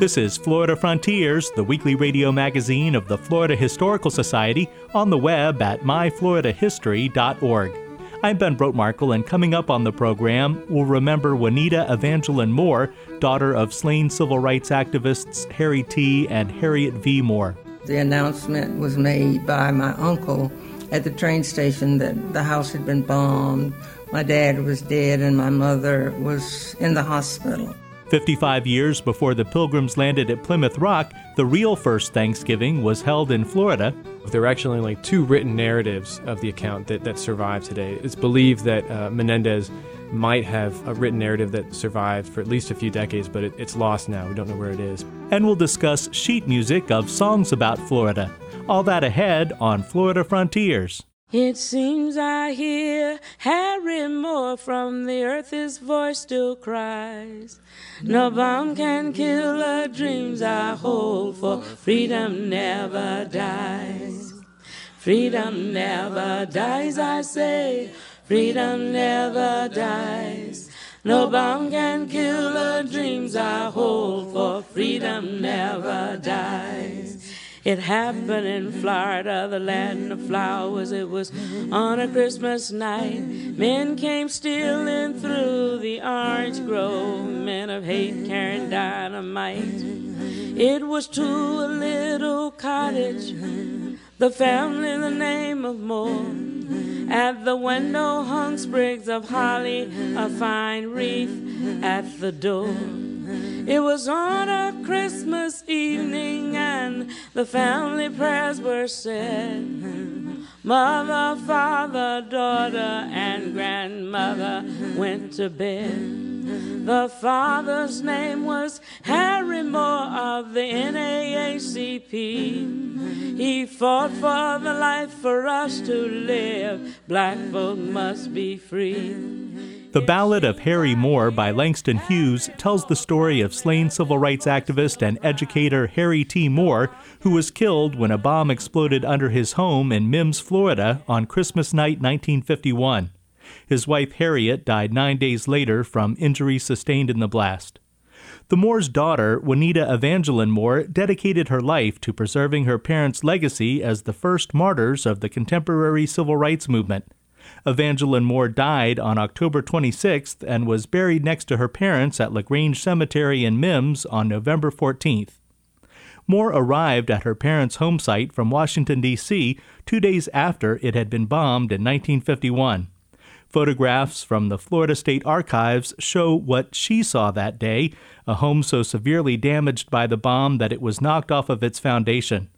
This is Florida Frontiers, the weekly radio magazine of the Florida Historical Society, on the web at myfloridahistory.org. I'm Ben Brotemarkle, and coming up on the program, we'll remember Juanita Evangeline Moore, daughter of slain civil rights activists Harry T. and Harriet V. Moore. The announcement was made by my uncle at the train station that the house had been bombed, my dad was dead, and my mother was in the hospital. 55 years before the Pilgrims landed at Plymouth Rock, the real first Thanksgiving was held in Florida. There are actually only two written narratives of the account that, that survive today. It's believed that uh, Menendez might have a written narrative that survived for at least a few decades, but it, it's lost now. We don't know where it is. And we'll discuss sheet music of songs about Florida. All that ahead on Florida Frontiers. It seems I hear Harry Moore from the earth, his voice still cries. No bomb can kill the dreams I hold, for freedom never dies. Freedom never dies, I say. Freedom never dies. No bomb can kill the dreams I hold, for freedom never dies. It happened in Florida, the land of flowers. It was on a Christmas night. Men came stealing through the orange grove, men of hate carrying dynamite. It was to a little cottage, the family, the name of Moore. At the window hung sprigs of holly, a fine wreath at the door. It was on a Christmas evening and the family prayers were said. Mother, father, daughter, and grandmother went to bed. The father's name was Harry Moore of the NAACP. He fought for the life for us to live. Black folk must be free. The Ballad of Harry Moore by Langston Hughes tells the story of slain civil rights activist and educator Harry T. Moore, who was killed when a bomb exploded under his home in Mims, Florida on Christmas night 1951. His wife Harriet died nine days later from injuries sustained in the blast. The Moore's daughter, Juanita Evangeline Moore, dedicated her life to preserving her parents' legacy as the first martyrs of the contemporary civil rights movement. Evangeline Moore died on October 26th and was buried next to her parents at LaGrange Cemetery in Mims on November 14th. Moore arrived at her parents' home site from Washington, D.C., two days after it had been bombed in 1951. Photographs from the Florida State Archives show what she saw that day a home so severely damaged by the bomb that it was knocked off of its foundation.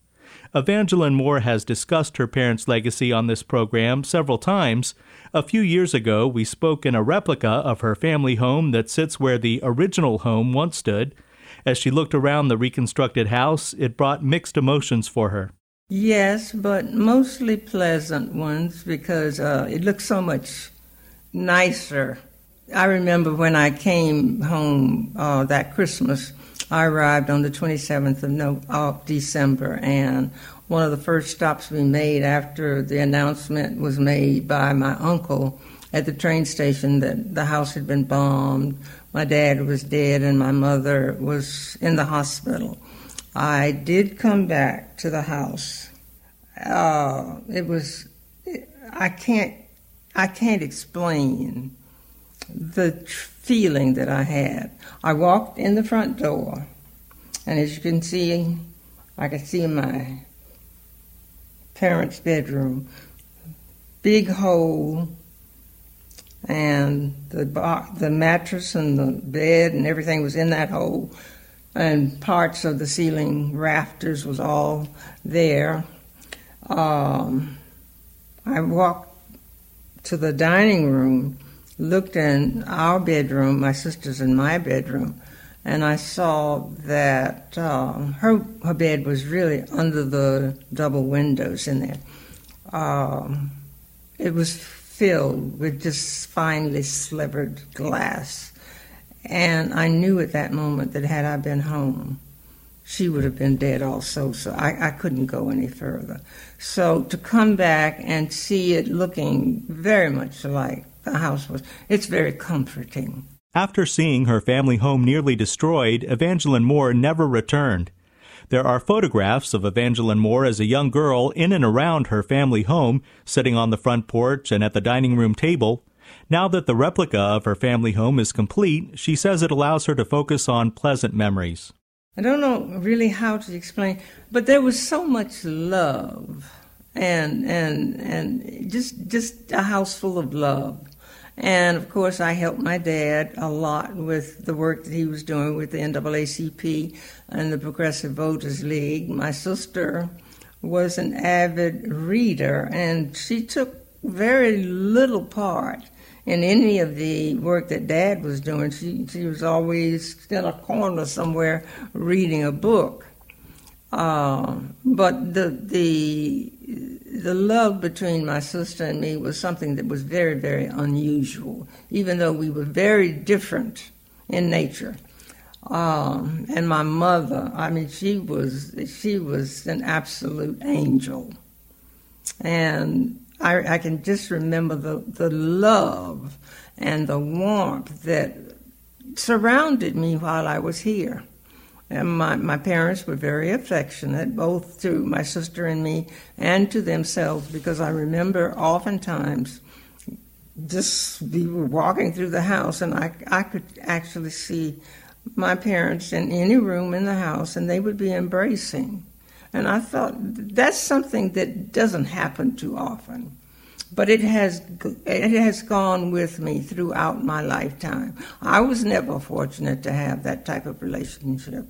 Evangeline Moore has discussed her parents' legacy on this program several times. A few years ago, we spoke in a replica of her family home that sits where the original home once stood. As she looked around the reconstructed house, it brought mixed emotions for her. Yes, but mostly pleasant ones because uh, it looked so much nicer. I remember when I came home uh, that Christmas, I arrived on the 27th of, no, of December, and one of the first stops we made after the announcement was made by my uncle at the train station that the house had been bombed, my dad was dead, and my mother was in the hospital. I did come back to the house. Uh, it was, I can't, I can't explain the feeling that I had. I walked in the front door, and as you can see, I could see my parents' bedroom. Big hole, and the the mattress and the bed and everything was in that hole, and parts of the ceiling rafters was all there. Um, I walked to the dining room looked in our bedroom, my sister's in my bedroom, and I saw that um, her her bed was really under the double windows in there. Um, it was filled with just finely slivered glass, and I knew at that moment that had I been home, she would have been dead also. So I, I couldn't go any further. So to come back and see it looking very much like the house was, it's very comforting. After seeing her family home nearly destroyed, Evangeline Moore never returned. There are photographs of Evangeline Moore as a young girl in and around her family home, sitting on the front porch and at the dining room table. Now that the replica of her family home is complete, she says it allows her to focus on pleasant memories. I don't know really how to explain, but there was so much love and and and just just a house full of love. And of course, I helped my dad a lot with the work that he was doing with the NAACP and the Progressive Voters League. My sister was an avid reader, and she took very little part in any of the work that Dad was doing. She she was always in a corner somewhere reading a book. Uh, but the the the love between my sister and me was something that was very, very unusual, even though we were very different in nature. Um, and my mother, I mean, she was she was an absolute angel, and I, I can just remember the the love and the warmth that surrounded me while I was here. And my, my parents were very affectionate, both to my sister and me and to themselves, because I remember oftentimes just we were walking through the house and I, I could actually see my parents in any room in the house and they would be embracing. And I thought that's something that doesn't happen too often. But it has it has gone with me throughout my lifetime. I was never fortunate to have that type of relationship,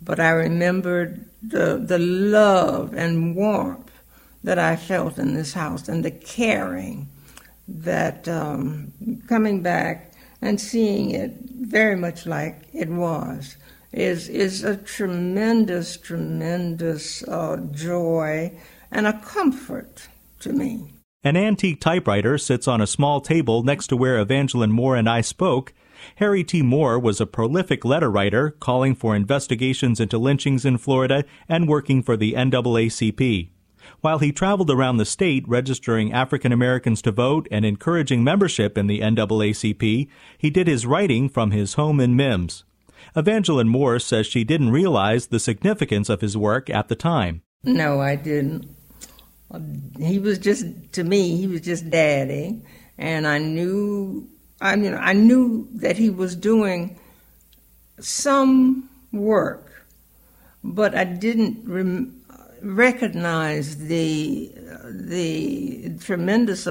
but I remembered the the love and warmth that I felt in this house and the caring that um, coming back and seeing it very much like it was is is a tremendous tremendous uh, joy and a comfort to me. An antique typewriter sits on a small table next to where Evangeline Moore and I spoke. Harry T. Moore was a prolific letter writer, calling for investigations into lynchings in Florida and working for the NAACP. While he traveled around the state registering African Americans to vote and encouraging membership in the NAACP, he did his writing from his home in Mims. Evangeline Moore says she didn't realize the significance of his work at the time. No, I didn't. He was just to me he was just daddy. And i knew i mean i knew that he was doing some work but i didn't rem- recognize the the tremendous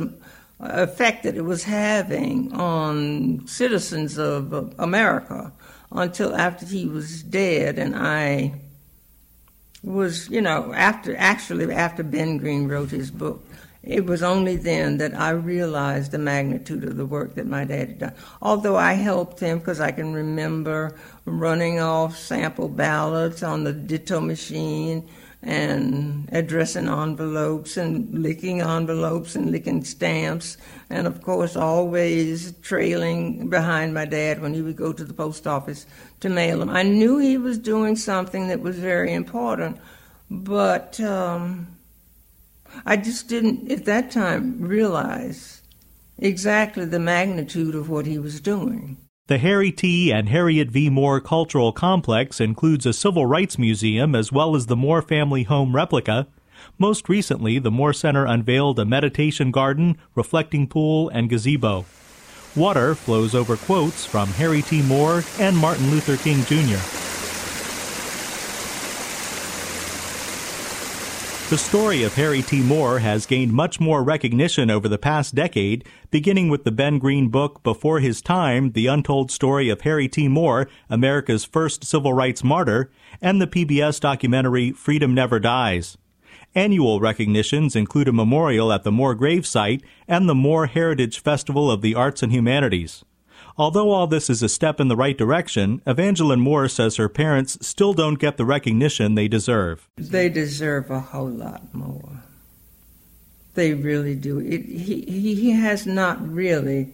effect that it was having on citizens of america until after he was dead and i was, you know, after actually after Ben Green wrote his book, it was only then that I realized the magnitude of the work that my dad had done. Although I helped him because I can remember running off sample ballots on the ditto machine and addressing envelopes and licking envelopes and licking stamps, and of course, always trailing behind my dad when he would go to the post office to mail them. I knew he was doing something that was very important, but um, I just didn't at that time realize exactly the magnitude of what he was doing. The Harry T. and Harriet V. Moore Cultural Complex includes a civil rights museum as well as the Moore family home replica. Most recently, the Moore Center unveiled a meditation garden, reflecting pool, and gazebo. Water flows over quotes from Harry T. Moore and Martin Luther King Jr. The story of Harry T. Moore has gained much more recognition over the past decade, beginning with the Ben Green book Before His Time, The Untold Story of Harry T. Moore, America's First Civil Rights Martyr, and the PBS documentary Freedom Never Dies. Annual recognitions include a memorial at the Moore grave site and the Moore Heritage Festival of the Arts and Humanities. Although all this is a step in the right direction, Evangeline Moore says her parents still don't get the recognition they deserve. They deserve a whole lot more. They really do. It, he, he has not really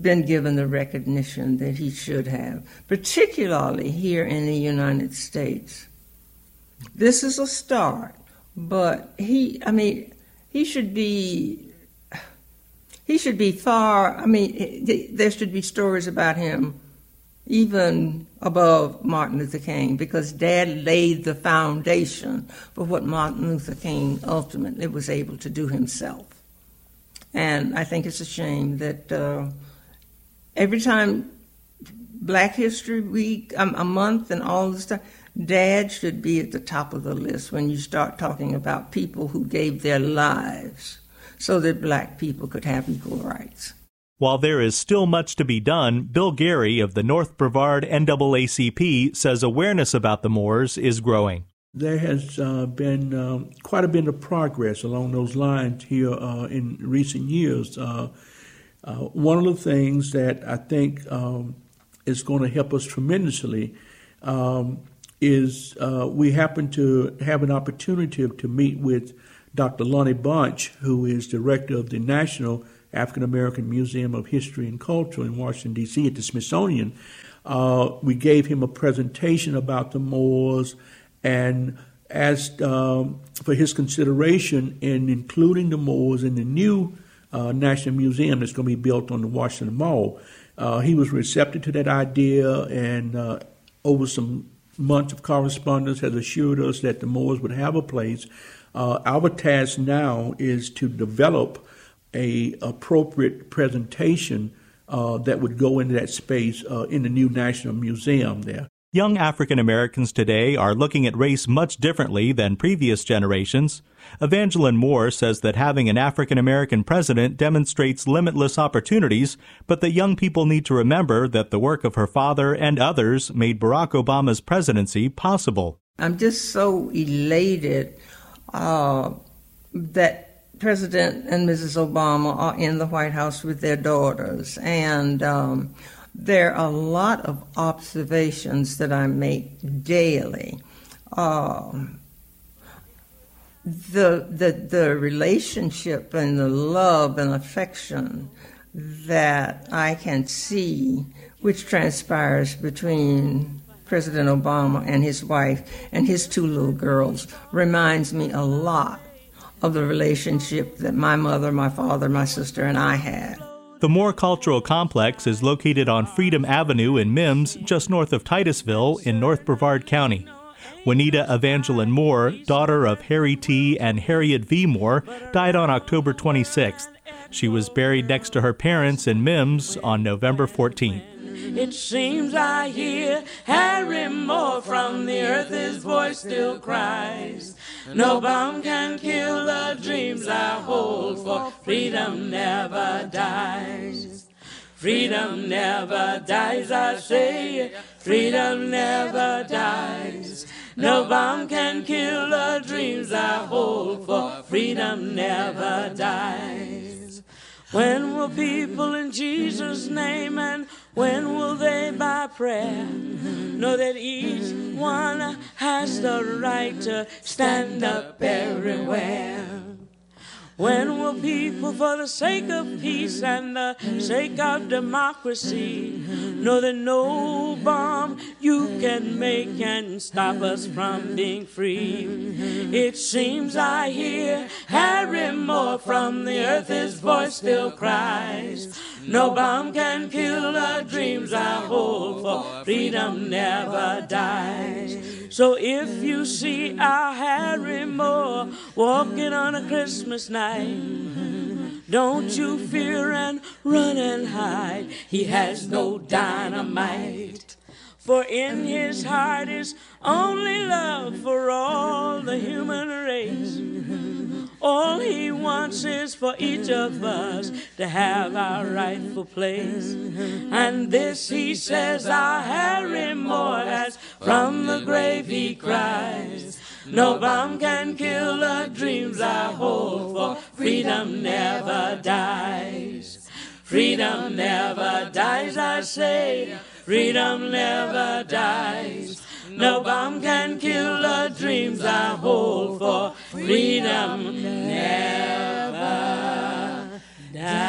been given the recognition that he should have, particularly here in the United States. This is a start, but he, I mean, he should be, he should be far, I mean, there should be stories about him even above Martin Luther King because Dad laid the foundation for what Martin Luther King ultimately was able to do himself. And I think it's a shame that uh, every time Black History Week, um, a month, and all this stuff, Dad should be at the top of the list when you start talking about people who gave their lives so that black people could have equal rights. While there is still much to be done, Bill Gary of the North Brevard NAACP says awareness about the Moores is growing. There has uh, been um, quite a bit of progress along those lines here uh, in recent years. Uh, uh one of the things that I think um, is going to help us tremendously um, is uh, we happen to have an opportunity to meet with Dr. Lonnie Bunch, who is director of the National African American Museum of History and Culture in Washington, D.C., at the Smithsonian. Uh, we gave him a presentation about the Moores and asked um, for his consideration in including the Moores in the new uh, National Museum that's going to be built on the Washington Mall. Uh, he was receptive to that idea, and uh, over some months of correspondence, has assured us that the Moores would have a place. Uh, our task now is to develop a appropriate presentation uh, that would go into that space uh, in the new National Museum there. Young African Americans today are looking at race much differently than previous generations. Evangeline Moore says that having an African American president demonstrates limitless opportunities, but that young people need to remember that the work of her father and others made Barack Obama's presidency possible. I'm just so elated uh, that President and Mrs. Obama are in the White House with their daughters, and um, there are a lot of observations that I make daily. Um, the, the, the relationship and the love and affection that I can see, which transpires between President Obama and his wife and his two little girls, reminds me a lot of the relationship that my mother, my father, my sister, and I had. The Moore Cultural Complex is located on Freedom Avenue in Mims, just north of Titusville in North Brevard County. Juanita Evangeline Moore, daughter of Harry T. and Harriet V. Moore, died on October 26th. She was buried next to her parents in Mims on November 14th. It seems I hear Harry Moore from the earth, his voice still cries. No bomb can kill the dreams I hold, for freedom never dies. Freedom never dies, I say. Freedom never dies. No bomb can kill the dreams I hold, for freedom never dies. When will people in Jesus' name and when will they by prayer know that each one has the right to stand up everywhere? When will people, for the sake of peace and the sake of democracy, know that no bomb you can make can stop us from being free? It seems I hear Harry Moore from the earth, his voice still cries. No bomb can kill the dreams I hold, for freedom never dies. So if you see our Harry Moore walking on a Christmas night, don't you fear and run and hide. He has no dynamite. For in his heart is only love for all the human race. All he wants is for each of us to have our rightful place. And this he says our Harry Moore has from the grave he cries. No bomb can kill the dreams I hold, for freedom never dies. Freedom never dies, I say. Freedom never dies. No bomb can kill the dreams I hold, for freedom never dies.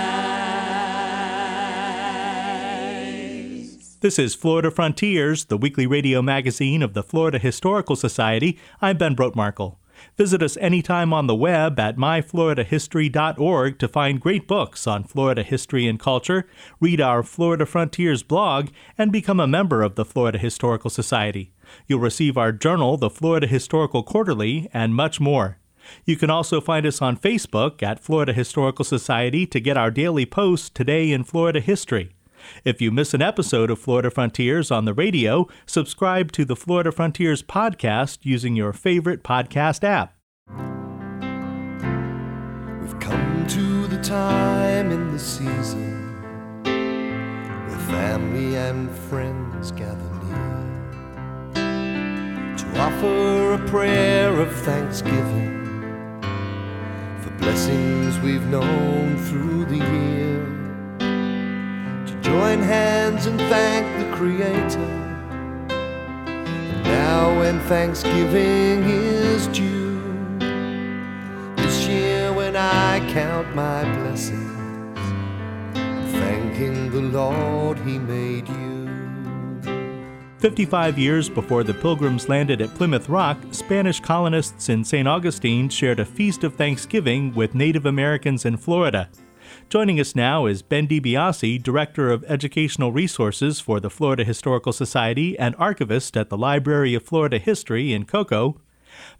This is Florida Frontiers, the weekly radio magazine of the Florida Historical Society. I'm Ben Brotemarkle. Visit us anytime on the web at myfloridahistory.org to find great books on Florida history and culture, read our Florida Frontiers blog, and become a member of the Florida Historical Society. You'll receive our journal, the Florida Historical Quarterly, and much more. You can also find us on Facebook at Florida Historical Society to get our daily posts today in Florida history. If you miss an episode of Florida Frontiers on the radio, subscribe to the Florida Frontiers podcast using your favorite podcast app. We've come to the time in the season where family and friends gather offer a prayer of thanksgiving for blessings we've known through the year To join hands and thank the Creator. Now, when Thanksgiving is due, this year when I count my blessings, thanking the Lord He made you. 55 years before the Pilgrims landed at Plymouth Rock, Spanish colonists in St. Augustine shared a feast of Thanksgiving with Native Americans in Florida. Joining us now is Ben DiBiase, Director of Educational Resources for the Florida Historical Society and archivist at the Library of Florida History in Cocoa.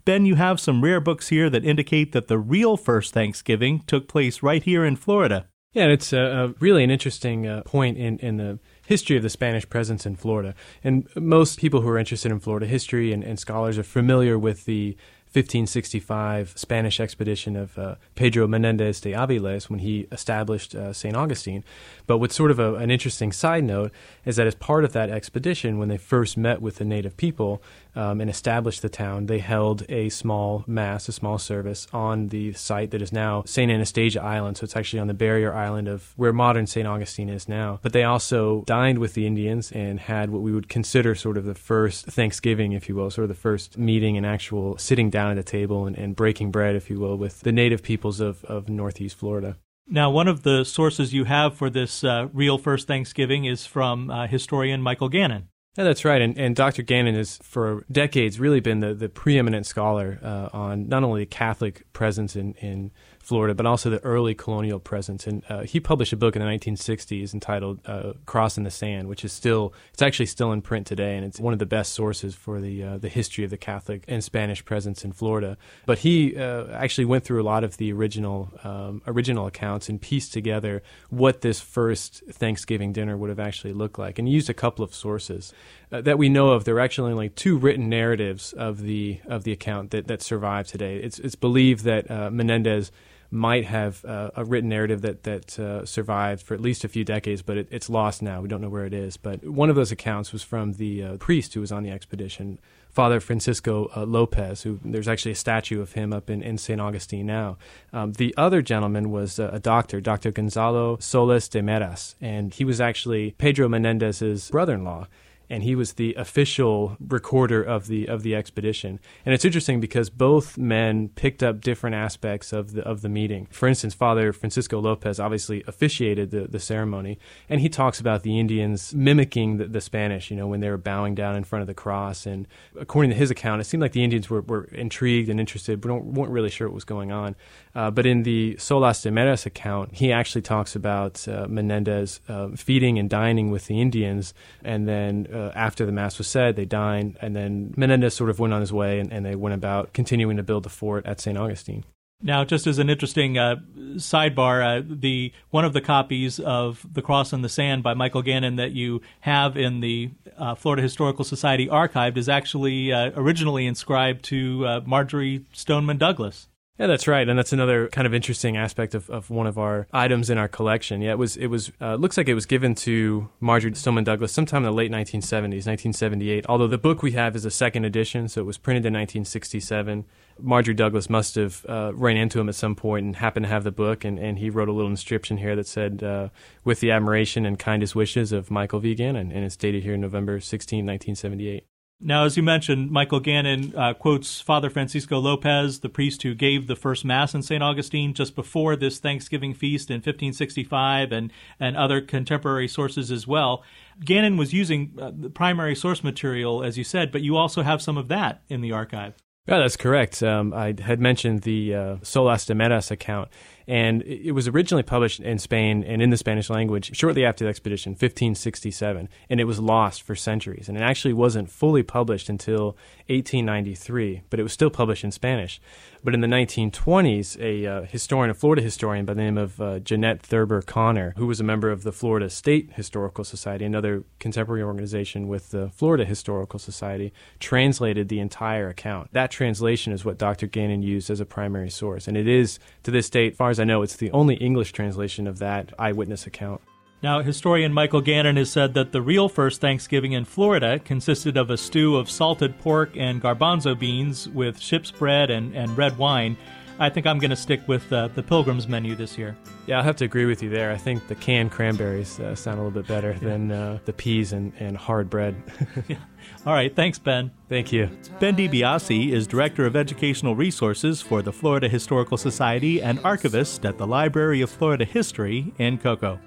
Ben, you have some rare books here that indicate that the real first Thanksgiving took place right here in Florida. Yeah, it's really an interesting uh, point in, in the history of the Spanish presence in Florida. And most people who are interested in Florida history and, and scholars are familiar with the 1565 Spanish expedition of uh, Pedro Menendez de Aviles when he established uh, St. Augustine. But what's sort of a, an interesting side note is that as part of that expedition, when they first met with the native people um, and established the town, they held a small mass, a small service on the site that is now St. Anastasia Island. So it's actually on the barrier island of where modern St. Augustine is now. But they also dined with the Indians and had what we would consider sort of the first Thanksgiving, if you will, sort of the first meeting and actual sitting down at a table and, and breaking bread, if you will, with the native peoples of, of Northeast Florida. Now, one of the sources you have for this uh, real first Thanksgiving is from uh, historian Michael Gannon. Yeah, that's right. And, and Dr. Gannon has, for decades, really been the, the preeminent scholar uh, on not only the Catholic presence in, in Florida, but also the early colonial presence. And uh, he published a book in the 1960s entitled uh, "Cross in the Sand," which is still it's actually still in print today, and it's one of the best sources for the uh, the history of the Catholic and Spanish presence in Florida. But he uh, actually went through a lot of the original um, original accounts and pieced together what this first Thanksgiving dinner would have actually looked like, and he used a couple of sources. Uh, that we know of, there are actually only two written narratives of the of the account that, that survive today. It's it's believed that uh, Menendez might have uh, a written narrative that that uh, survived for at least a few decades, but it, it's lost now. We don't know where it is. But one of those accounts was from the uh, priest who was on the expedition, Father Francisco uh, Lopez. Who there's actually a statue of him up in, in St. Augustine now. Um, the other gentleman was a doctor, Dr. Gonzalo Solis de Meras, and he was actually Pedro Menendez's brother-in-law and he was the official recorder of the of the expedition. And it's interesting because both men picked up different aspects of the of the meeting. For instance, Father Francisco Lopez obviously officiated the, the ceremony, and he talks about the Indians mimicking the, the, Spanish. You know, when they were bowing down in front of the cross, and according to his account, it seemed like the Indians were, were intrigued and interested, but weren't really sure what was going on. Uh, but in the Solis de Meras account, he actually talks about uh, Menendez uh, feeding and dining with the Indians, and then uh, after the mass was said, they dined, and then Menendez sort of went on his way, and, and they went about continuing to build the fort at St. Augustine. Now, just as an interesting uh, sidebar, uh, the one of the copies of *The Cross in the Sand* by Michael Gannon that you have in the uh, Florida Historical Society archived is actually uh, originally inscribed to uh, Marjory Stoneman Douglas. Yeah, that's right, and that's another kind of interesting aspect of, of one of our items in our collection. Yeah, it was it was uh, looks like it was given to Marjory Stoneman Douglas sometime in the late 1970s, 1978. Although the book we have is a second edition, so it was printed in 1967. Marjory Douglas must have uh, ran into him at some point and happened to have the book, and, and he wrote a little inscription here that said, uh, "With the admiration and kindest wishes of Michael V. Gannon," and it's dated here November 16, 1978. Now, as you mentioned, Michael Gannon uh, quotes Father Francisco Lopez, the priest who gave the first Mass in St. Augustine just before this Thanksgiving feast in 1565, and, and other contemporary sources as well. Gannon was using uh, the primary source material, as you said, but you also have some of that in the archive. Yeah, that's correct. Um, I had mentioned the uh, Solis de Meras account and it was originally published in Spain and in the Spanish language shortly after the expedition, 1567, and it was lost for centuries. And it actually wasn't fully published until 1893, but it was still published in Spanish. But in the 1920s, a uh, historian, a Florida historian by the name of uh, Jeannette Thurber Connor, who was a member of the Florida State Historical Society, another contemporary organization with the Florida Historical Society, translated the entire account. That translation is what Dr. Gannon used as a primary source, and it is to this date, far as I know, it's the only English translation of that eyewitness account. Now, historian Michael Gannon has said that the real first Thanksgiving in Florida consisted of a stew of salted pork and garbanzo beans with ship's bread and, and red wine. I think I'm going to stick with uh, the Pilgrim's menu this year. Yeah, I'll have to agree with you there. I think the canned cranberries uh, sound a little bit better yeah. than uh, the peas and, and hard bread. yeah. All right, thanks, Ben. Thank you. Ben DiBiase is Director of Educational Resources for the Florida Historical Society and archivist at the Library of Florida History in Cocoa.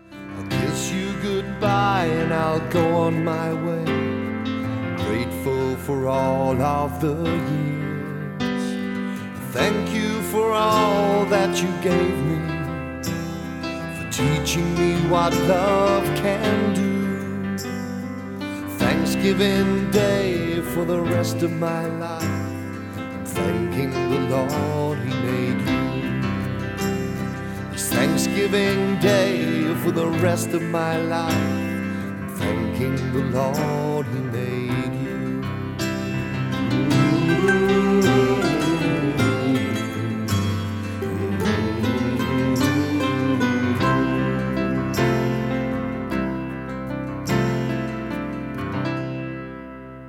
And I'll go on my way. Grateful for all of the years. Thank you for all that you gave me. For teaching me what love can do. Thanksgiving Day for the rest of my life. Thanking the Lord He made you. Thanksgiving Day for the rest of my life. Thanking the Lord He made you.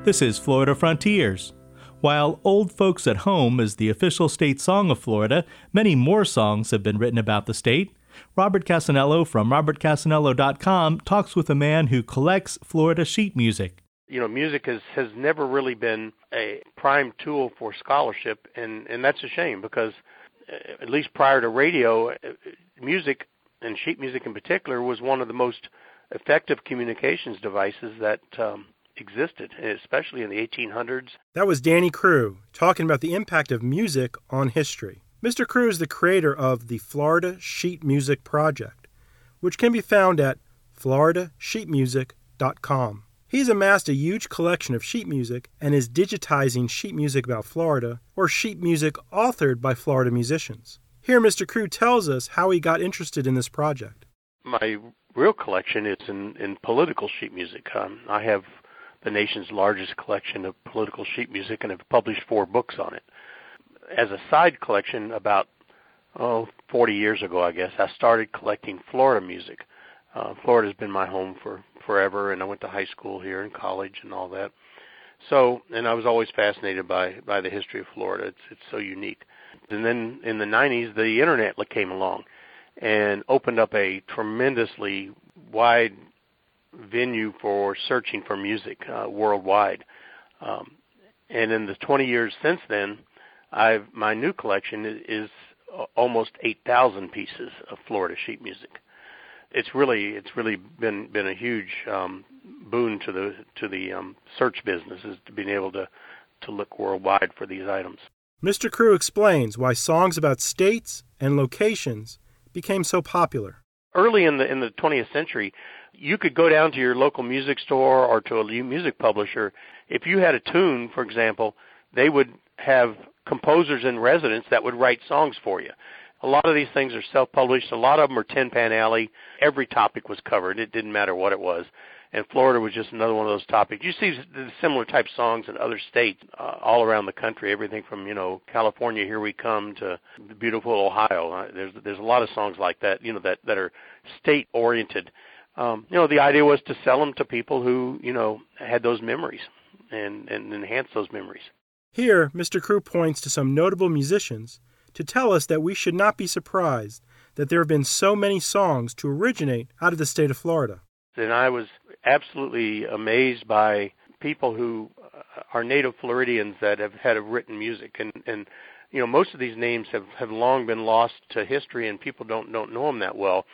This is Florida Frontiers. While Old Folks at Home is the official state song of Florida, many more songs have been written about the state. Robert Cassanello from robertcassanello.com talks with a man who collects Florida sheet music. You know, music has, has never really been a prime tool for scholarship, and, and that's a shame because, uh, at least prior to radio, uh, music, and sheet music in particular, was one of the most effective communications devices that um, existed, especially in the 1800s. That was Danny Crew talking about the impact of music on history. Mr. Crew is the creator of the Florida Sheet Music Project, which can be found at floridasheetmusic.com. He's amassed a huge collection of sheet music and is digitizing sheet music about Florida or sheet music authored by Florida musicians. Here, Mr. Crew tells us how he got interested in this project. My real collection is in, in political sheet music. Um, I have the nation's largest collection of political sheet music and have published four books on it. As a side collection, about oh, 40 years ago, I guess, I started collecting Florida music. Uh, Florida's been my home for forever, and I went to high school here and college and all that. So, and I was always fascinated by by the history of Florida. It's it's so unique. And then in the 90s, the internet came along and opened up a tremendously wide venue for searching for music uh, worldwide. Um, and in the 20 years since then, I've my new collection is, almost 8,000 pieces of Florida sheet music. It's really it's really been been a huge um, boon to the to the um, search business is to being able to to look worldwide for these items. Mr. Crew explains why songs about states and locations became so popular. Early in the in the 20th century, you could go down to your local music store or to a music publisher. If you had a tune, for example, they would have composers in residence that would write songs for you. A lot of these things are self-published. A lot of them are Tin Pan Alley. Every topic was covered. It didn't matter what it was. and Florida was just another one of those topics. You see similar type songs in other states uh, all around the country. Everything from you know California, Here We Come, to the beautiful Ohio. Uh, there's there's a lot of songs like that. You know that that are state oriented. Um, you know the idea was to sell them to people who you know had those memories and and enhance those memories. Here, Mr. Crew points to some notable musicians to tell us that we should not be surprised that there have been so many songs to originate out of the state of Florida. And I was absolutely amazed by people who are native Floridians that have had written music, and and you know most of these names have have long been lost to history, and people don't don't know them that well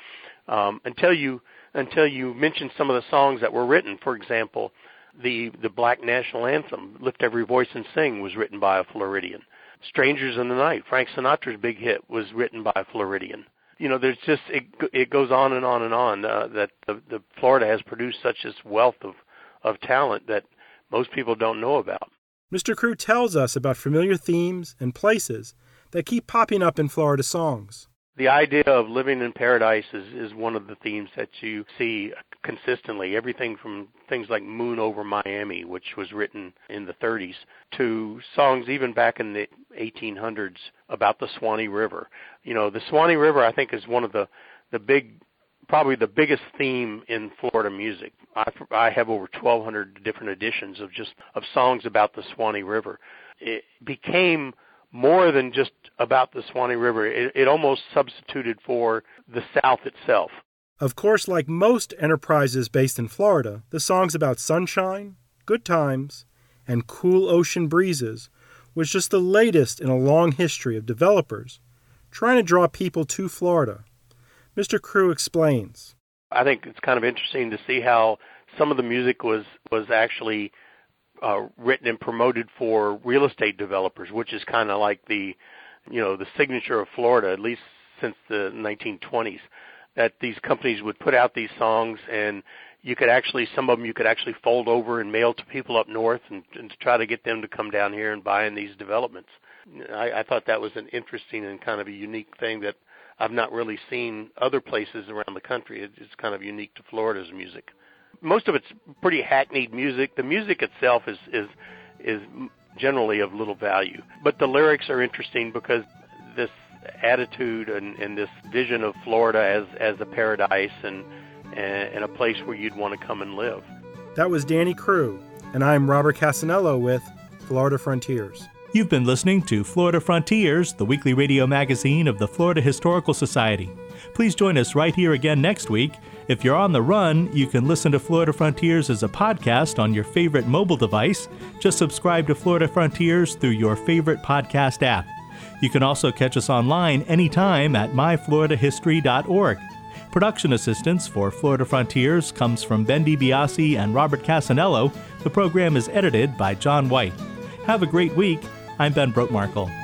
um, until you until you mention some of the songs that were written. For example, the the Black National Anthem, "Lift Every Voice and Sing," was written by a Floridian. "Strangers in the Night," Frank Sinatra's big hit, was written by a Floridian you know, there's just it it goes on and on and on uh, that the, the Florida has produced such this wealth of of talent that most people don't know about. Mr. Crew tells us about familiar themes and places that keep popping up in Florida songs the idea of living in paradise is, is one of the themes that you see consistently. Everything from things like Moon Over Miami, which was written in the 30s, to songs even back in the 1800s about the Swanee River. You know, the Swanee River, I think, is one of the, the big, probably the biggest theme in Florida music. I, I have over 1,200 different editions of just of songs about the Swanee River. It became more than just about the Swanee River. It, it almost substituted for the South itself. Of course, like most enterprises based in Florida, the songs about sunshine, good times, and cool ocean breezes was just the latest in a long history of developers trying to draw people to Florida. Mr. Crew explains. I think it's kind of interesting to see how some of the music was was actually uh, written and promoted for real estate developers, which is kind of like the, you know, the signature of Florida, at least since the 1920s. That these companies would put out these songs, and you could actually, some of them you could actually fold over and mail to people up north, and, and to try to get them to come down here and buy in these developments. I, I thought that was an interesting and kind of a unique thing that I've not really seen other places around the country. It's kind of unique to Florida's music most of it's pretty hackneyed music. The music itself is is is generally of little value, but the lyrics are interesting because this attitude and, and this vision of Florida as as a paradise and and a place where you'd want to come and live. That was Danny Crew, and I'm Robert Cassanello with Florida Frontiers. You've been listening to Florida Frontiers, the weekly radio magazine of the Florida Historical Society. Please join us right here again next week if you're on the run, you can listen to Florida Frontiers as a podcast on your favorite mobile device. Just subscribe to Florida Frontiers through your favorite podcast app. You can also catch us online anytime at myfloridahistory.org. Production assistance for Florida Frontiers comes from Ben DiBiase and Robert Cassanello. The program is edited by John White. Have a great week. I'm Ben Brotemarkle.